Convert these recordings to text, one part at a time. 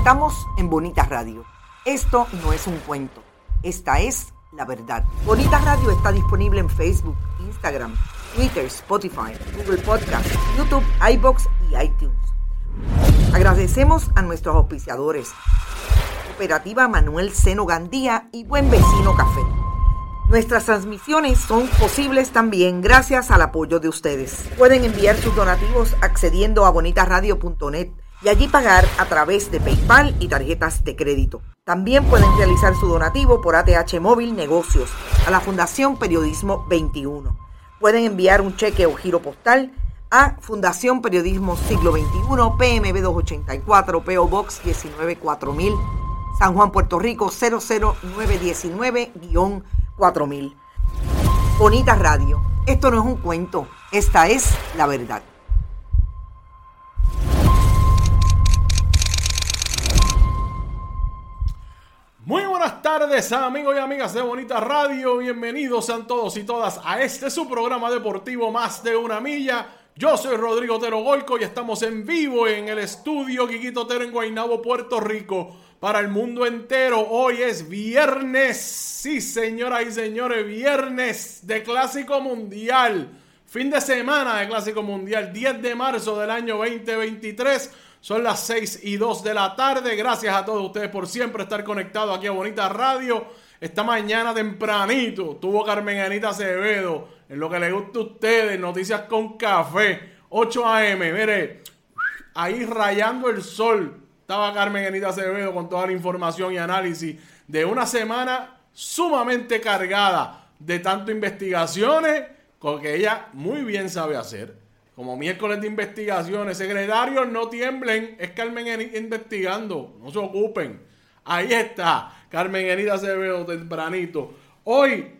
Estamos en Bonita Radio. Esto no es un cuento. Esta es la verdad. Bonita Radio está disponible en Facebook, Instagram, Twitter, Spotify, Google Podcast, YouTube, iBox y iTunes. Agradecemos a nuestros auspiciadores. Cooperativa Manuel Seno Gandía y Buen Vecino Café. Nuestras transmisiones son posibles también gracias al apoyo de ustedes. Pueden enviar sus donativos accediendo a bonitaradio.net y allí pagar a través de PayPal y tarjetas de crédito. También pueden realizar su donativo por ATH Móvil Negocios a la Fundación Periodismo 21. Pueden enviar un cheque o giro postal a Fundación Periodismo Siglo XXI, PMB 284, PO Box 194.000, San Juan, Puerto Rico 00919-4000. Bonita Radio. Esto no es un cuento, esta es la verdad. Muy buenas tardes amigos y amigas de Bonita Radio, bienvenidos sean todos y todas a este su programa deportivo Más de una Milla. Yo soy Rodrigo Otero Golco y estamos en vivo en el estudio Quiquito Otero en Guaynabo, Puerto Rico, para el mundo entero. Hoy es viernes, sí señoras y señores, viernes de Clásico Mundial. Fin de semana de Clásico Mundial, 10 de marzo del año 2023. Son las 6 y 2 de la tarde. Gracias a todos ustedes por siempre estar conectados aquí a Bonita Radio. Esta mañana tempranito tuvo Carmen Anita Acevedo en lo que le gusta a ustedes, Noticias con Café, 8 a.m. Mire, ahí rayando el sol estaba Carmen Anita Acevedo con toda la información y análisis de una semana sumamente cargada de tanto investigaciones, con que ella muy bien sabe hacer como miércoles de investigaciones. Secretarios, no tiemblen. Es Carmen Enida investigando. No se ocupen. Ahí está. Carmen Enida Acevedo tempranito. Hoy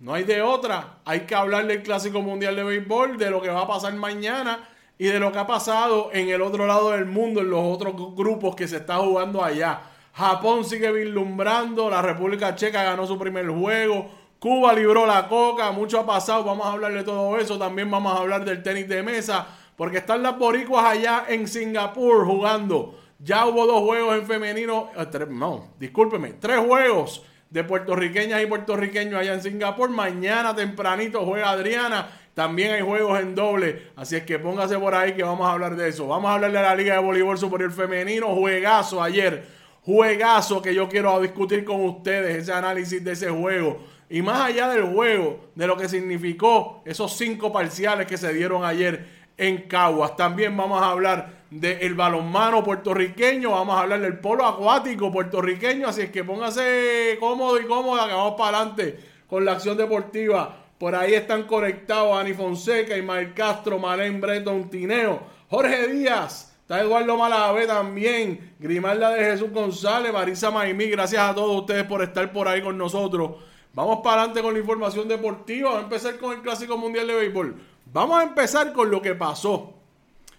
no hay de otra. Hay que hablar del Clásico Mundial de Béisbol, de lo que va a pasar mañana y de lo que ha pasado en el otro lado del mundo, en los otros grupos que se está jugando allá. Japón sigue vislumbrando. La República Checa ganó su primer juego. Cuba libró la coca, mucho ha pasado, vamos a hablar de todo eso, también vamos a hablar del tenis de mesa, porque están las boricuas allá en Singapur jugando. Ya hubo dos juegos en femenino, eh, no, discúlpeme, tres juegos de puertorriqueñas y puertorriqueños allá en Singapur. Mañana tempranito juega Adriana. También hay juegos en doble. Así es que póngase por ahí que vamos a hablar de eso. Vamos a hablar de la Liga de Voleibol Superior Femenino. Juegazo ayer. Juegazo que yo quiero discutir con ustedes. Ese análisis de ese juego. Y más allá del juego, de lo que significó esos cinco parciales que se dieron ayer en Caguas. También vamos a hablar del balonmano puertorriqueño, vamos a hablar del polo acuático puertorriqueño, así es que póngase cómodo y cómoda que vamos para adelante con la acción deportiva. Por ahí están conectados Ani Fonseca, Ismael Castro, Malén Breton, Tineo, Jorge Díaz, está Eduardo Malavé también, Grimalda de Jesús González, Marisa Maimí, gracias a todos ustedes por estar por ahí con nosotros. Vamos para adelante con la información deportiva. Vamos a empezar con el Clásico Mundial de Béisbol. Vamos a empezar con lo que pasó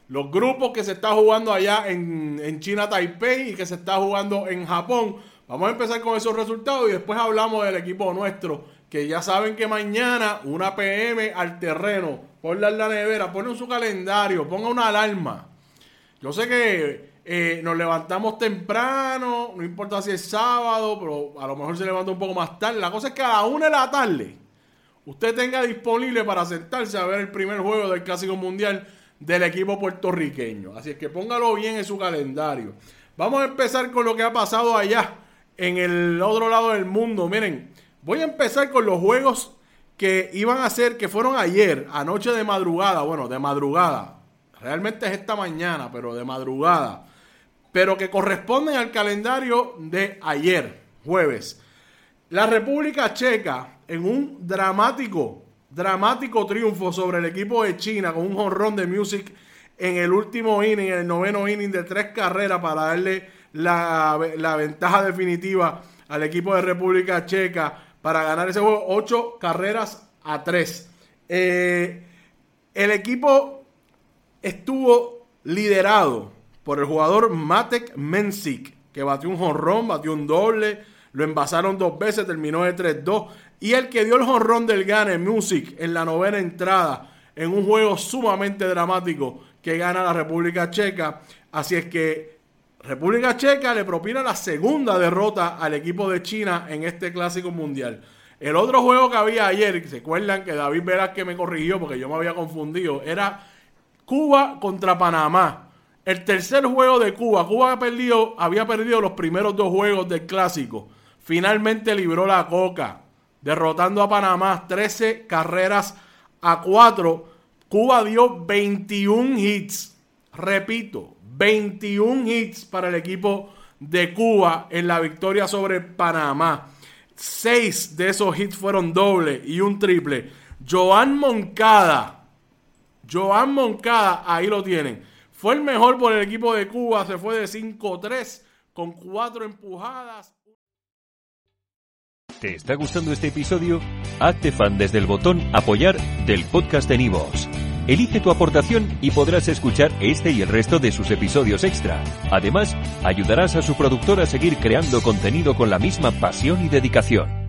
los grupos que se está jugando allá en, en China, Taipei y que se está jugando en Japón. Vamos a empezar con esos resultados y después hablamos del equipo nuestro, que ya saben que mañana una PM al terreno, ponle en la nevera, ponle su calendario, ponga una alarma. Yo sé que eh, nos levantamos temprano, no importa si es sábado, pero a lo mejor se levanta un poco más tarde. La cosa es que a la una de la tarde usted tenga disponible para sentarse a ver el primer juego del Clásico Mundial del equipo puertorriqueño. Así es que póngalo bien en su calendario. Vamos a empezar con lo que ha pasado allá en el otro lado del mundo. Miren, voy a empezar con los juegos que iban a ser, que fueron ayer, anoche de madrugada, bueno, de madrugada. Realmente es esta mañana, pero de madrugada. Pero que corresponden al calendario de ayer, jueves. La República Checa, en un dramático, dramático triunfo sobre el equipo de China, con un jonrón de Music en el último inning, en el noveno inning de tres carreras para darle la, ventaja definitiva al equipo de República Checa para ganar ese juego. Ocho carreras a tres. Eh, el equipo estuvo liderado por el jugador Matek Mensik, que batió un jonrón, batió un doble, lo envasaron dos veces, terminó de 3-2. Y el que dio el jonrón del Gane Music en la novena entrada, en un juego sumamente dramático que gana la República Checa. Así es que República Checa le propina la segunda derrota al equipo de China en este clásico mundial. El otro juego que había ayer, ¿se acuerdan que David que me corrigió porque yo me había confundido? Era Cuba contra Panamá. El tercer juego de Cuba. Cuba había perdido, los primeros dos juegos del clásico. Finalmente libró la coca, derrotando a Panamá 13 carreras a 4. Cuba dio 21 hits. Repito, 21 hits para el equipo de Cuba en la victoria sobre Panamá. Seis de esos hits fueron doble y un triple. Joan Moncada. Joan Moncada, ahí lo tienen. Fue el mejor por el equipo de Cuba. Se fue de 5-3 con cuatro empujadas. ¿Te está gustando este episodio? Hazte fan desde el botón apoyar del podcast de Nivos. Elige tu aportación y podrás escuchar este y el resto de sus episodios extra. Además, ayudarás a su productor a seguir creando contenido con la misma pasión y dedicación.